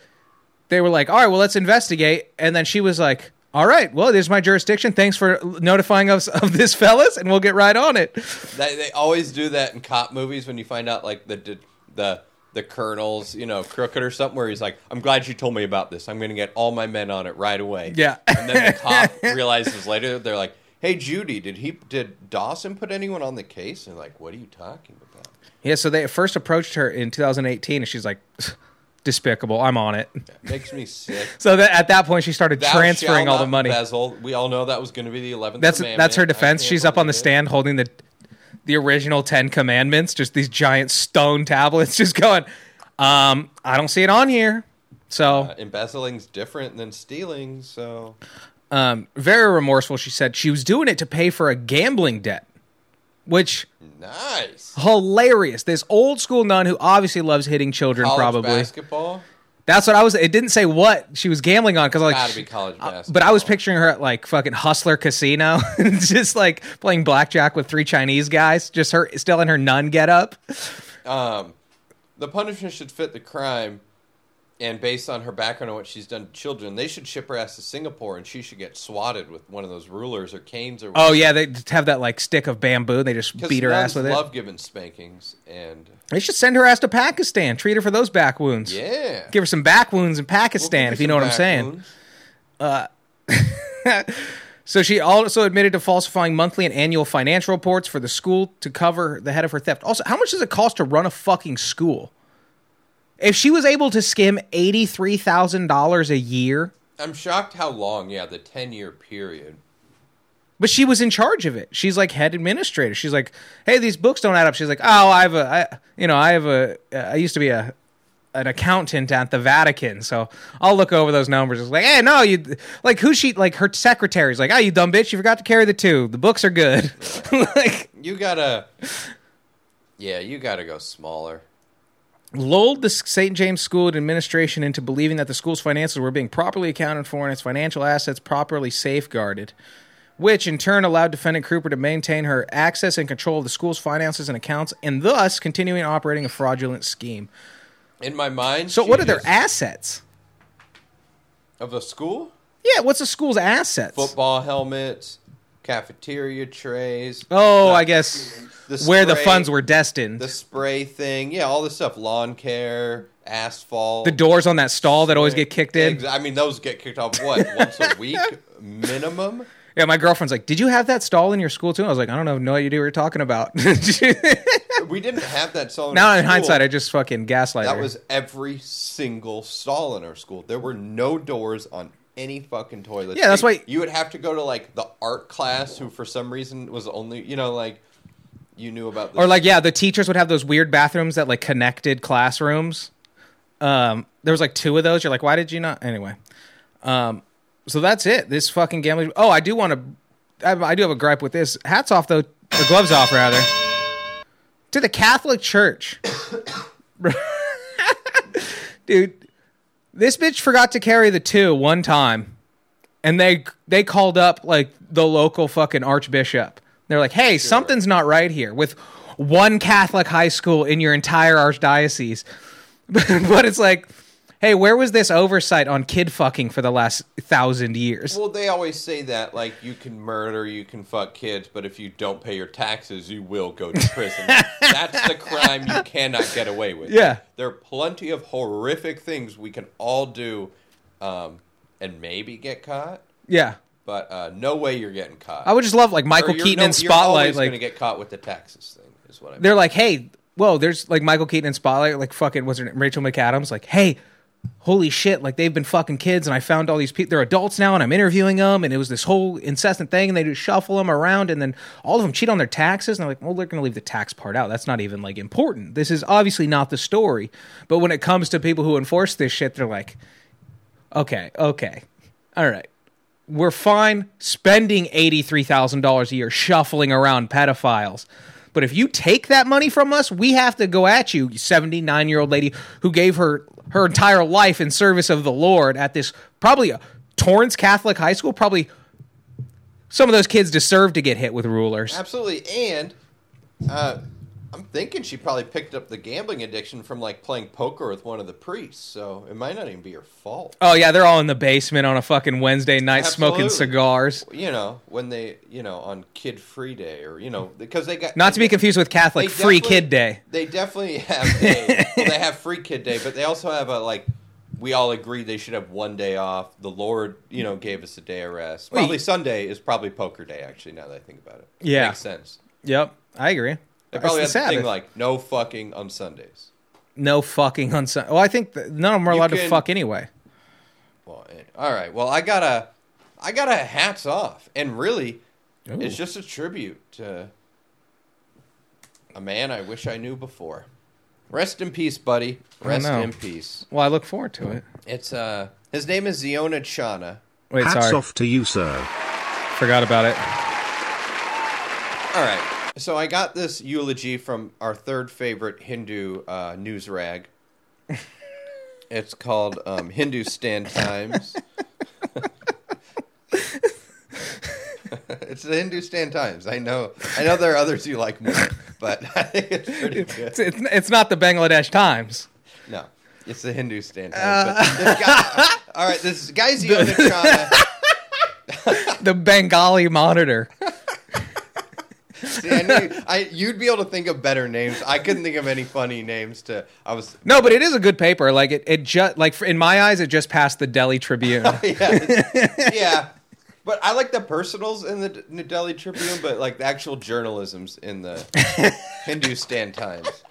they were like, "All right, well, let's investigate." And then she was like. All right. Well, this is my jurisdiction. Thanks for notifying us of this, fellas, and we'll get right on it. They, they always do that in cop movies when you find out like the the the colonel's, you know, crooked or something, where he's like, "I'm glad you told me about this. I'm going to get all my men on it right away." Yeah. and then the <laughs> cop realizes later they're like, "Hey, Judy, did he did Dawson put anyone on the case?" And like, "What are you talking about?" Yeah, so they first approached her in 2018, and she's like, "Despicable, I'm on it." Makes me sick. <laughs> So that at that point, she started Thou transferring all the money. Embezzle. We all know that was going to be the eleventh. That's that's her defense. She's up on the stand holding the the original Ten Commandments, just these giant stone tablets, <laughs> just going. Um, I don't see it on here. So Uh, embezzling's different than stealing, so um, very remorseful. She said she was doing it to pay for a gambling debt, which nice. hilarious. This old school nun who obviously loves hitting children, College probably. basketball. That's what I was. It didn't say what she was gambling on because like, Gotta be college uh, basketball. but I was picturing her at like fucking Hustler Casino, <laughs> just like playing blackjack with three Chinese guys. Just her still in her nun get up. Um, the punishment should fit the crime, and based on her background and what she's done to children, they should ship her ass to Singapore, and she should get swatted with one of those rulers or canes or. Whatever. Oh yeah, they just have that like stick of bamboo. and They just beat her ass with it. love giving spankings, and They should send her ass to Pakistan. Treat her for those back wounds. yeah, Give her some back wounds in We'll Pakistan, if you know what I'm saying. wounds. Uh, <laughs> so she also admitted to falsifying monthly and annual financial reports for the school to cover the head of her theft. Also, how much does it cost to run a fucking school? If she was able to skim eighty-three thousand dollars a year, I'm shocked how long. Yeah, the ten year period. but she was in charge of it. She's like head administrator. She's like, "Hey, these books don't add up." She's like, "Oh, I have a, I, you know, I have a, uh, I used to be a." An accountant at the Vatican, so I'll look over those numbers. It's like, hey, no, you like who she like her secretary's like, oh, you dumb bitch, you forgot to carry the two. The books are good. <laughs> like, You gotta. Yeah, you gotta go smaller. Lulled the St. James School administration into believing that the school's finances were being properly accounted for and its financial assets properly safeguarded, which in turn allowed defendant Cooper to maintain her access and control of the school's finances and accounts, and thus continuing operating a fraudulent scheme. In my mind. So, what are their assets? of the school? Yeah, what's the school's assets? Football helmets, cafeteria trays. Oh, the- I guess the where the funds were destined. the spray thing, yeah, all this stuff, lawn care, asphalt, the doors on that stall that always get kicked in. I mean, those get kicked off what once a week <laughs> minimum. Yeah, my girlfriend's like, "Did you have that stall in your school too?" I was like, "I don't know, no idea what you're talking about." <laughs> We didn't have that stall. In now in school. hindsight, I just fucking gaslight that her. was every single stall in our school. There were no doors on any fucking toilets. Yeah, that's You- why- you would have to go to like the art class, who for some reason was only you know like you knew about. This. or like yeah the teachers would have those weird bathrooms that like connected classrooms. Um there was like two of those. You're like why did you not? Anyway. Um so that's it. This fucking gambling oh i do want to I, I do have a gripe with this. Hats off though. Or gloves off rather. To the catholic church. <coughs> Dude this bitch forgot to carry the two one time and they they called up like the local fucking archbishop. They're like, "Hey, something's not right here with one Catholic high school in your entire archdiocese." <laughs> but it's like, "Hey, where was this oversight on kid fucking for the last thousand years?" Well, they always say that like you can murder, you can fuck kids, but if you don't pay your taxes, you will go to prison. <laughs> That's the crime you cannot get away with. Yeah. there are plenty of horrific things we can all do, um, and maybe get caught, yeah, but uh, no way you're getting caught. I would just love like Michael Keaton no, in Spotlight. Like going to get caught with the taxes thing. Is what I mean. they're like, "Hey, whoa, there's like Michael Keaton in Spotlight, like fucking what's her name, Rachel McAdams, like, hey." Holy shit! Like they've been fucking kids, and I found all these people. They're adults now, and I'm interviewing them, and it was this whole incessant thing. And they just shuffle them around, and then all of them cheat on their taxes. And I'm like, well, they're going to leave the tax part out. That's not even like important. This is obviously not the story. But when it comes to people who enforce this shit, they're like, okay, okay, all right, we're fine spending eighty-three thousand dollars a year shuffling around pedophiles. But if you take that money from us, we have to go at you, 79 year old lady who gave her her entire life in service of the Lord at this probably a Torrance Catholic high school. Probably some of those kids deserve to get hit with rulers. Absolutely, and uh, I'm thinking she probably picked up the gambling addiction from like playing poker with one of the priests, so it might not even be her fault. Oh yeah, they're all in the basement on a fucking Wednesday night smoking cigars. You know, when they, you know, on Kid Free Day or you know, because they got Not to be confused with Catholic Free Kid Day. They definitely have a, well, they <laughs> have Free Kid Day, but they also have a like. We all agreed they should have one day off. The Lord, you know, gave us a day of rest. Probably you- Sunday is probably Poker Day. Actually, now that I think about it, Yeah. makes sense. Yep, I agree. They That's probably the have the thing like no fucking on Sundays. no fucking on Sun. Well, I think that none of them are You allowed to fuck anyway. Well, eh, all right. Well, I got a, I got a hats off, and really, Ooh. it's just a tribute to a man I wish I knew before. Rest in peace, buddy. Rest in peace. Well, I look forward to it. It's uh, his name is Ziona Chana. Wait, Hats sorry, off to you, sir. forgot about it. All right. So I got this eulogy from our third favorite Hindu uh, news rag. <laughs> It's called um, Hindustan Times. it's the Hindustan Times. I know. I know there are others you like more, but I <laughs> think it's pretty good. It's, it's, it's not the Bangladesh Times. No, it's the Hindustan Times. but guy, all right, this guy's <laughs> Ziona Chana. The Bengali Monitor. See, I knew I, you'd be able to think of better names. I couldn't think of any funny names to. I was No, but it is a good paper. Like it, it just like in my eyes, it just passed the Delhi Tribune. <laughs> yeah, <laughs> yeah. But I like the personals in the New Delhi Tribune, but like the actual journalism's in the Hindustan Times.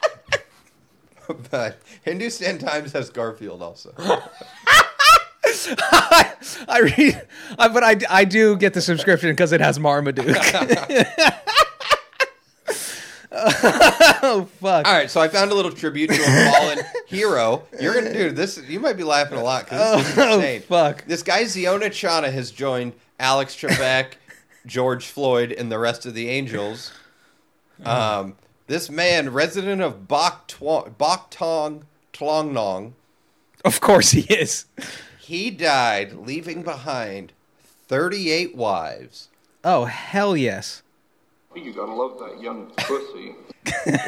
<laughs> but Hindustan Times has Garfield also. I read, I, but I, I do get the subscription because it has Marmaduke. Oh fuck! All right, so I found a little tribute to a fallen <laughs> hero. You're gonna do this. You might be laughing a lot because this is Oh, insane. <laughs> fuck. This guy Ziona Chana has joined Alex Trebek, <laughs> George Floyd, and the rest of the Angels. Um, this man, resident of Bok Twa- Bok Tong Tlongnong, Of course he is. he died leaving behind 38 wives. Oh hell yes! You gotta love that young <laughs> pussy.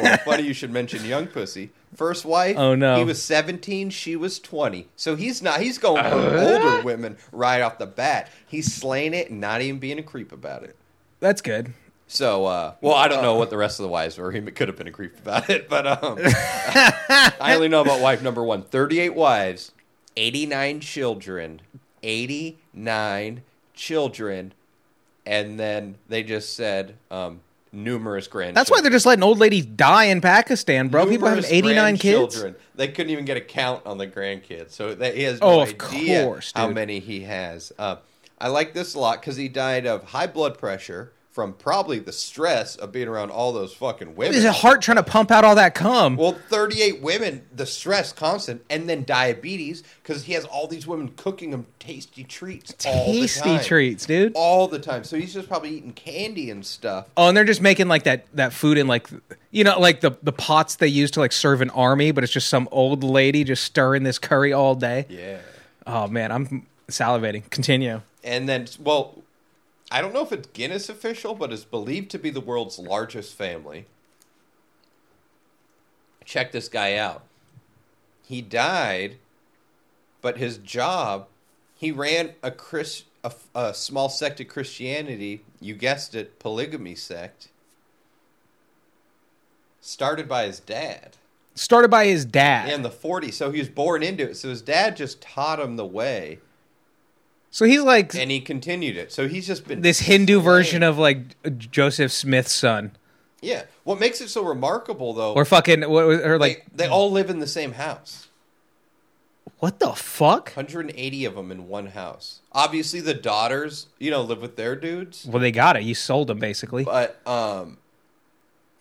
Well, funny you should mention young pussy. First wife. Oh, no. He was seventeen. She was twenty. So he's not. He's going for older women right off the bat. He's slaying it and not even being a creep about it. That's good. So, uh, well, I don't know what the rest of the wives were. He could have been a creep about it, but um, I only know about wife number one. Thirty-eight wives, eighty-nine children, eighty-nine children, and then they just said um, numerous grandchildren. That's why they're just letting old ladies die in Pakistan, bro. People have Numerous 89 kids. They couldn't even get a count on the grandkids, so that he has no Oh, of idea course, how many he has. Uh, I like this a lot because he died of high blood pressure from probably the stress of being around all those fucking women. His heart trying to pump out all that cum. Well, 38 women, the stress constant, and then diabetes because he has all these women cooking him tasty treats all the Tasty treats, dude. All the time. So he's just probably eating candy and stuff. Oh, and they're just making like that that food in like you know like the the pots they use to like serve an army, but it's just some old lady just stirring this curry all day. Yeah. Oh man, I'm salivating. Continue. And then, well, I don't know if it's Guinness official, but it's believed to be the world's largest family. Check this guy out. He died, but his job, he ran a Chris, a, a small sect of Christianity. You guessed it, polygamy sect. Started by his dad Started by his dad. in the 40s, so he was born into it. So his dad just taught him the way, so he's like and he continued it. So he's just been this Hindu version of like Joseph Smith's son, Yeah. What makes it so remarkable, though, or fucking what or like they, they all live in the same house. what the fuck? 180 of them in one house. Obviously, the daughters, you know, live with their dudes. Well, they got it. You sold them basically. But um,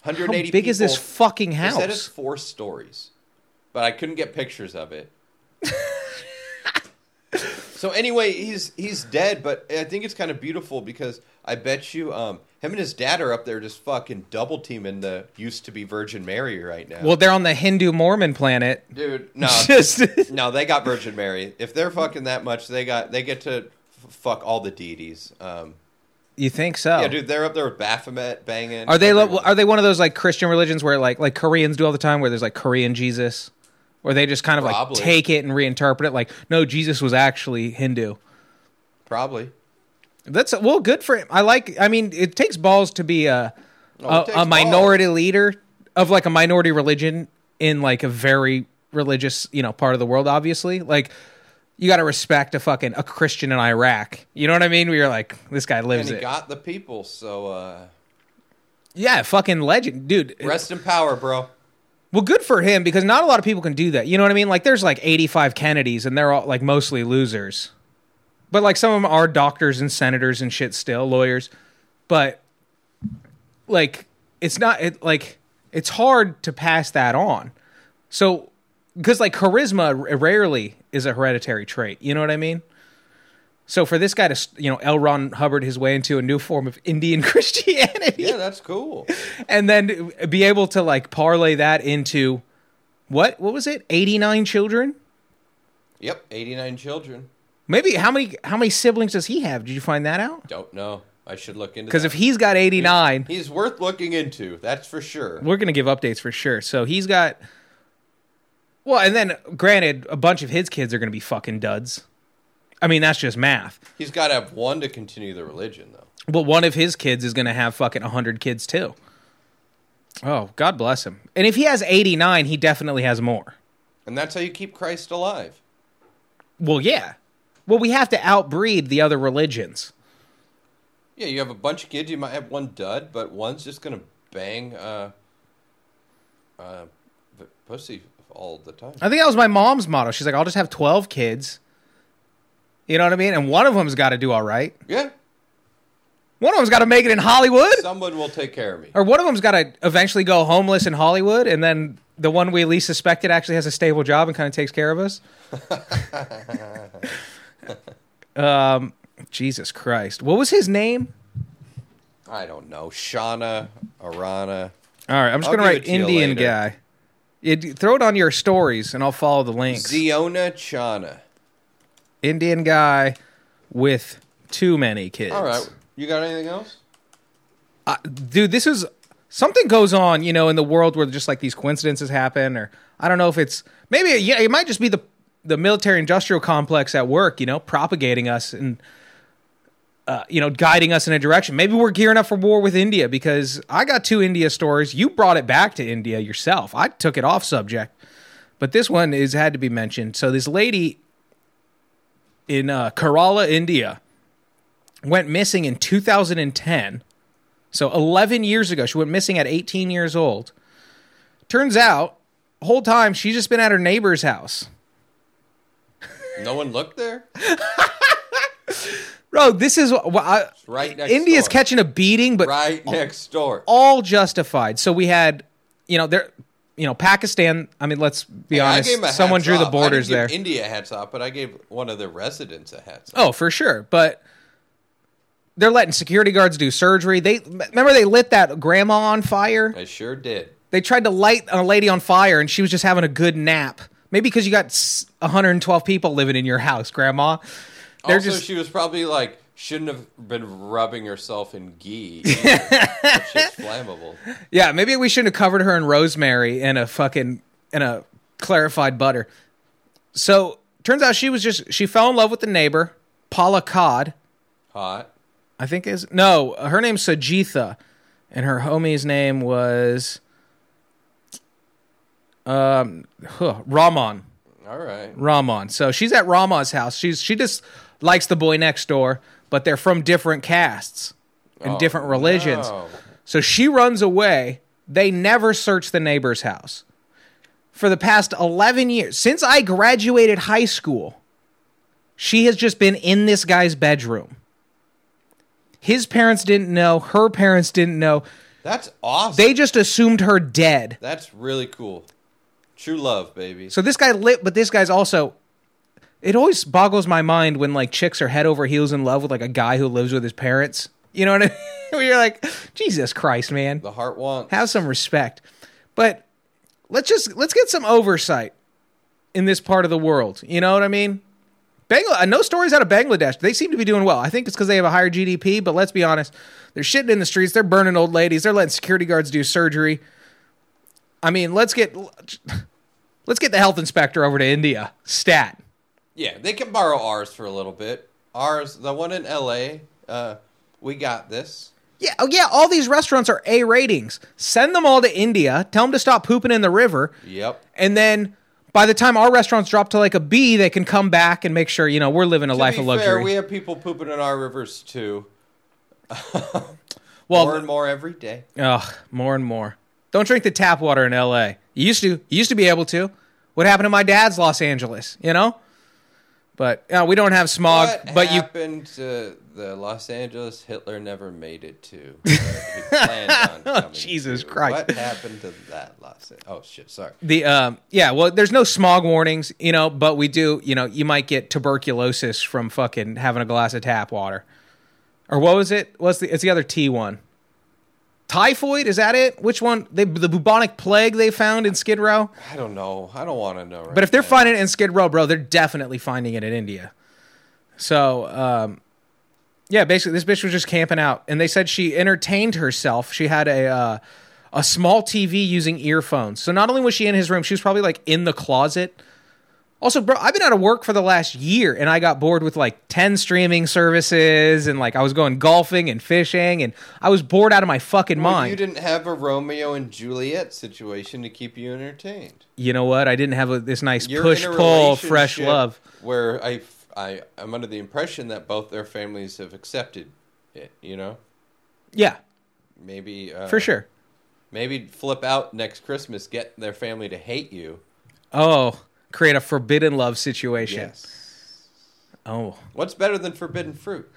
180 How big is this people- fucking They said it's four stories, but I couldn't get pictures of it. <laughs> so anyway, he's he's dead, but I think it's kind of beautiful because I bet you um, him and his dad are up there just fucking double teaming the used to be Virgin Mary right now. Well, they're on the Hindu Mormon planet. dude, no, <laughs> Just <laughs> No, they got Virgin Mary. If they're fucking that much, they got they get to f- fuck all the deities. Um, You think so? Yeah, dude, they're up there with Baphomet banging. Are they everyone. are they one of those like Christian religions where like like Koreans do all the time where there's like Korean Jesus, where they just kind of Probably. like take it and reinterpret it like no Jesus was actually Hindu. Probably. That's well good for him. I like. I mean, it takes balls to be a a, a minority leader of like a minority religion in like a very religious you know part of the world. Obviously, like you got to respect a fucking a Christian in Iraq. You know what I mean? We you're like, this guy And lives he it. got the people, so uh, yeah, fucking legend, dude. rest in power, bro. Well, good for him because not a lot of people can do that. You know what I mean? Like, there's like 85 Kennedys, and they're all like mostly losers. But like, some of them are doctors and senators and shit, still lawyers. But like, it's not it like it's hard to pass that on. So, because like charisma rarely is a hereditary trait. You know what I mean? So for this guy to you know L. Ron Hubbard his way into a new form of Indian <laughs> Christianity, Yeah, that's cool. and then be able to like parlay that into what what was it 89 children Yep, 89 children. maybe how many how many siblings does he have did you find that out Don't know. I should look into because if he's got 89 He's worth looking into, that's for sure. we're gonna give updates for sure so he's got well and then granted a bunch of his kids are gonna be fucking duds i mean that's just math He's got to have one to continue the religion, though. but one of his kids is gonna have fucking 100 kids too oh god bless him and if he has 89 he definitely has more And that's how you keep Christ alive. well yeah well we have to outbreed the other religions Yeah, you have a bunch of kids, you might have one dud, but one's just going to bang uh, uh, pussy all the time. I think that was my mom's motto. She's like, I'll just have 12 kids. You know what I mean? And one of them's got to do all right. Yeah, One of them's got to make it in Hollywood. someone will take care of me. Or one of them's got to eventually go homeless in Hollywood. And then the one we least suspected actually has a stable job and kind of takes care of us. <laughs> um, Jesus Christ. What was his name? I don't know. Shauna, Arana. All right, I'm just going to write it Indian guy. D- throw it on your stories and I'll follow the links. Ziona Chana. Indian guy with too many kids. All right. You got anything else? dude this is something goes on you know in the world where just like these coincidences happen or i don't know if it's maybe yeah it might just be the the military industrial complex at work you know propagating us and uh, you know guiding us in a direction maybe we're gearing up for war with india because i got two india stories you brought it back to india yourself i took it off subject but this one is had to be mentioned so this lady in uh, kerala india went missing in 2010 so 11 years ago, she went missing at 18 years old. Turns out, whole time she's just been at her neighbor's house. No one looked there? <laughs> Bro, this is what I, Right India's door. catching a beating, but Right next door. all justified. So we had, you know, there, you know, Pakistan. I mean, let's be I honest. gave him a Someone drew the borders there. India hats off, but I gave one of the residents a hats off. Oh, for sure. But they're letting security guards do surgery. They remember they lit that grandma on fire. I sure did. They tried to light a lady on fire, and she was just having a good nap. Maybe because you got 112 people living in your house, Grandma. They're also, just she was probably like, shouldn't have been rubbing herself in ghee. either. <laughs> That flammable. yeah. Maybe we shouldn't have covered her in rosemary and a fucking and a clarified butter. So turns out she was just she fell in love with the neighbor, Palakkad. Hot. I think is no, her name's Sajitha, and her homie's name was um huh, Rahman. All right. Rahman. So she's at Rahman's house. She's she just likes the boy next door, but they're from different castes and Oh, different religions. no. So she runs away. They never search the neighbor's house. For the past 11 years, since I graduated high school, she has just been in this guy's bedroom. His parents didn't know, her parents didn't know. That's awesome. They just assumed her dead. That's really cool. True love, baby. So this guy lit, but this guy's also. It always boggles my mind when like chicks are head over heels in love with like a guy who lives with his parents. You know what I mean? <laughs> Where you're like, Jesus Christ, man, the heart wants. have some respect. But let's just let's get some oversight in this part of the world. You know what I mean? Bangla- uh, no stories out of Bangladesh. They seem to be doing well. I think it's because they have a higher GDP, but let's be honest. They're shitting in the streets. They're burning old ladies. They're letting security guards do surgery. I mean, let's get <laughs> let's get the health inspector over to India. Stat. Yeah, they can borrow ours for a little bit. Ours, the one in L.A., uh, we got this. Yeah, oh yeah, all these restaurants are A ratings. Send them all to India. Tell them to stop pooping in the river. Yep. And then by the time our restaurants drop to like a B, they can come back and make sure, you know, we're living a To life of fair, luxury. we have people pooping in our rivers too. <laughs> well, more and more every day. Ugh, more and more. Don't drink the tap water in L.A. You used to. You used to be able to. What happened to my dad's Los Angeles? You know. But uh, we don't have smog. what but you. happened to the Los Angeles Hitler never made it to? but he planned on <laughs> coming Jesus to. Christ. What happened to that Los Angeles? Oh shit! Sorry. The um yeah well there's no smog warnings you know but we do you know you might get tuberculosis from fucking having a glass of tap water or what was it what's the it's the other T one typhoid is that it which one they, the bubonic plague they found in Skid Row I don't know. I don't want to know. Right But if they're now. finding it in Skid Row, bro, they're definitely finding it in India. So, um, yeah, basically, this bitch was just camping out, and they said she entertained herself. She had a uh, a small TV using earphones. So not only was she in his room, she was probably like in the closet. Also, bro, I've been out of work for the last year, and I got bored with like ten streaming services, and like I was going golfing and fishing, and I was bored out of my fucking Well, mind. you didn't have a Romeo and Juliet situation to keep you entertained. you know what? I didn't have a, this nice You're push pull fresh love. Where I, I, I'm under the impression that both their families have accepted it. You know, Yeah, maybe uh, for sure. Maybe flip out next Christmas, get their family to hate you. Oh, create a forbidden love situation. Yes. Oh, What's better than forbidden fruit?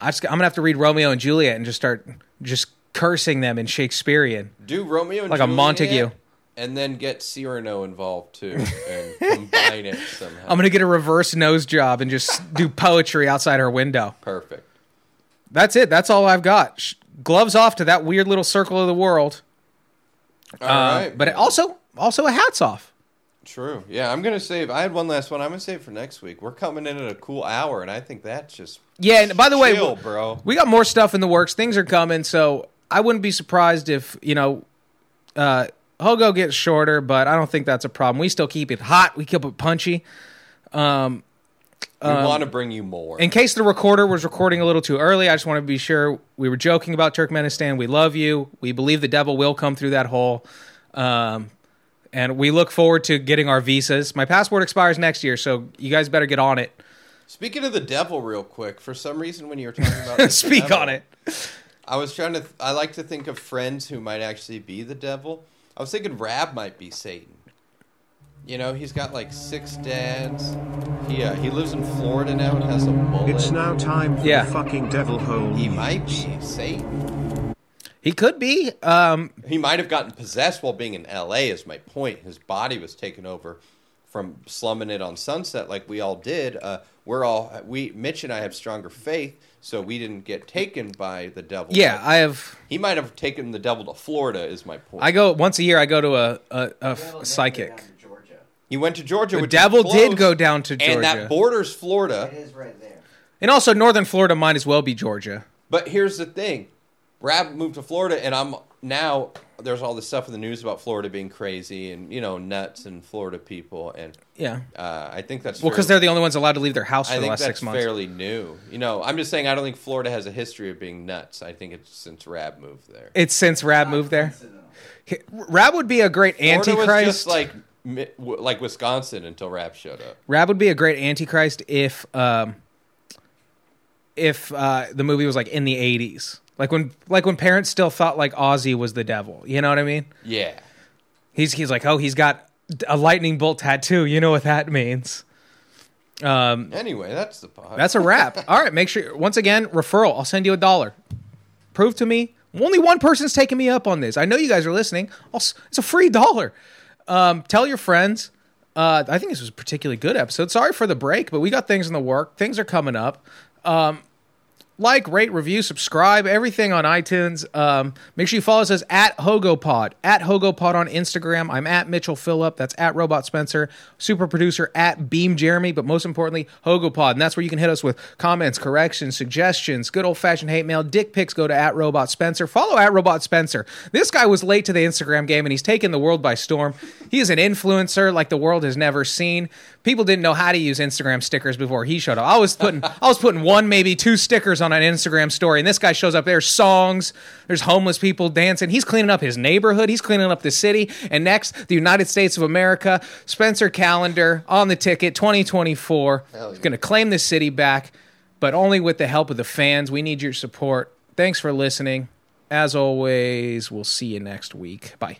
I just, I'm gonna have to read Romeo and Juliet and just start just cursing them in Shakespearean. Do Romeo and Like a Montague. and then get Cyrano involved too, and <laughs> combine it somehow. I'm gonna get a reverse nose job and just do poetry outside her window. Perfect. That's it. That's all I've got. Sh- Gloves off to that weird little circle of the world. All Uh, right, but also, also a hats off. True. Yeah, I'm gonna save. I had one last one. I'm gonna save for next week. We're coming in at a cool hour, and I think that's just Yeah, and by the way, chill, bro. we got more stuff in the works. Things are coming, so I wouldn't be surprised if you know, uh, Hogo gets shorter, but I don't think that's a problem. We still keep it hot. We keep it punchy. Um, we want to bring you more. In case the recorder was recording a little too early, I just want to be sure we were joking about Turkmenistan. We love you. We believe the devil will come through that hole. Um, and we look forward to getting our visas. My passport expires next year, so you guys better get on it. Speaking of the devil, real quick, for some reason when you were talking about <laughs> Speak devil, on it. I was trying to. I like to think of friends who might actually be the devil. I was thinking Rab might be Satan. You know, he's got like six dads. He uh, he lives in Florida now and has a mullet. It's now time for Yeah. the fucking devil hole. He might news. be Satan. He could be. Um, He might have gotten possessed while being in L.A. Is my point. His body was taken over from slumming it on Sunset like we all did. Uh, we're all we Mitch and I have stronger faith, so we didn't get taken by the devil. yeah, I have. he might have taken the devil to Florida. Is my point. I go once a year. I go to a a, a f- psychic. he went to Georgia. The which is devil did go down to Georgia, and that borders Florida. It is right there. and also northern Florida might as well be Georgia. But here's the thing: Rab moved to Florida, and I'm now. There's all this stuff in the news about Florida being crazy and you know nuts and Florida people, and Yeah, uh, I think that's well, because they're the only ones allowed to leave their house for I the think last that's six months. fairly new. You know, I'm just saying I don't think Florida has a history of being nuts. I think it's since Rab moved there. It's since Rab moved there. Rab would be a great Florida was antichrist. just like like Wisconsin until Rab showed up. Rab would be a great antichrist if um if uh the movie was like in the 80s. Like when like when parents still thought like Ozzy was the devil. You know what I mean? Yeah, He's he's like, "Oh, he's got a lightning bolt tattoo. You know what that means?" Um Anyway, that's the pod. that's a wrap. <laughs> All right, make sure once again, referral. I'll send you a dollar. Prove to me. Only one person's taking me up on this. I know you guys are listening. I'll, it's a free dollar. Um, tell your friends. Uh, I think this was a particularly good episode. Sorry for the break, but we got things in the work. Things are coming up. Um, like, rate, review, subscribe, everything on iTunes. Um, make sure you follow us at HogoPod, at HogoPod on Instagram. I'm at Mitchell Phillip. That's at Robot Spencer. Super producer at Beam Jeremy. But most importantly, HogoPod. And that's where you can hit us with comments, corrections, suggestions, good old fashioned hate mail. Dick pics go to at Robot Spencer. Follow at Robot Spencer. This guy was late to the Instagram game and he's taken the world by storm. He is an influencer like the world has never seen. People didn't know how to use Instagram stickers before he showed up. I was putting I was putting one, maybe two stickers on an Instagram story, and this guy shows up. There's songs, there's homeless people dancing. He's cleaning up his neighborhood, he's cleaning up the city. And next, the United States of America, Spencer Calendar on the ticket, 2024. He's gonna claim the city back, but only with the help of the fans. We need your support. Thanks for listening. As always, we'll see you next week. Bye.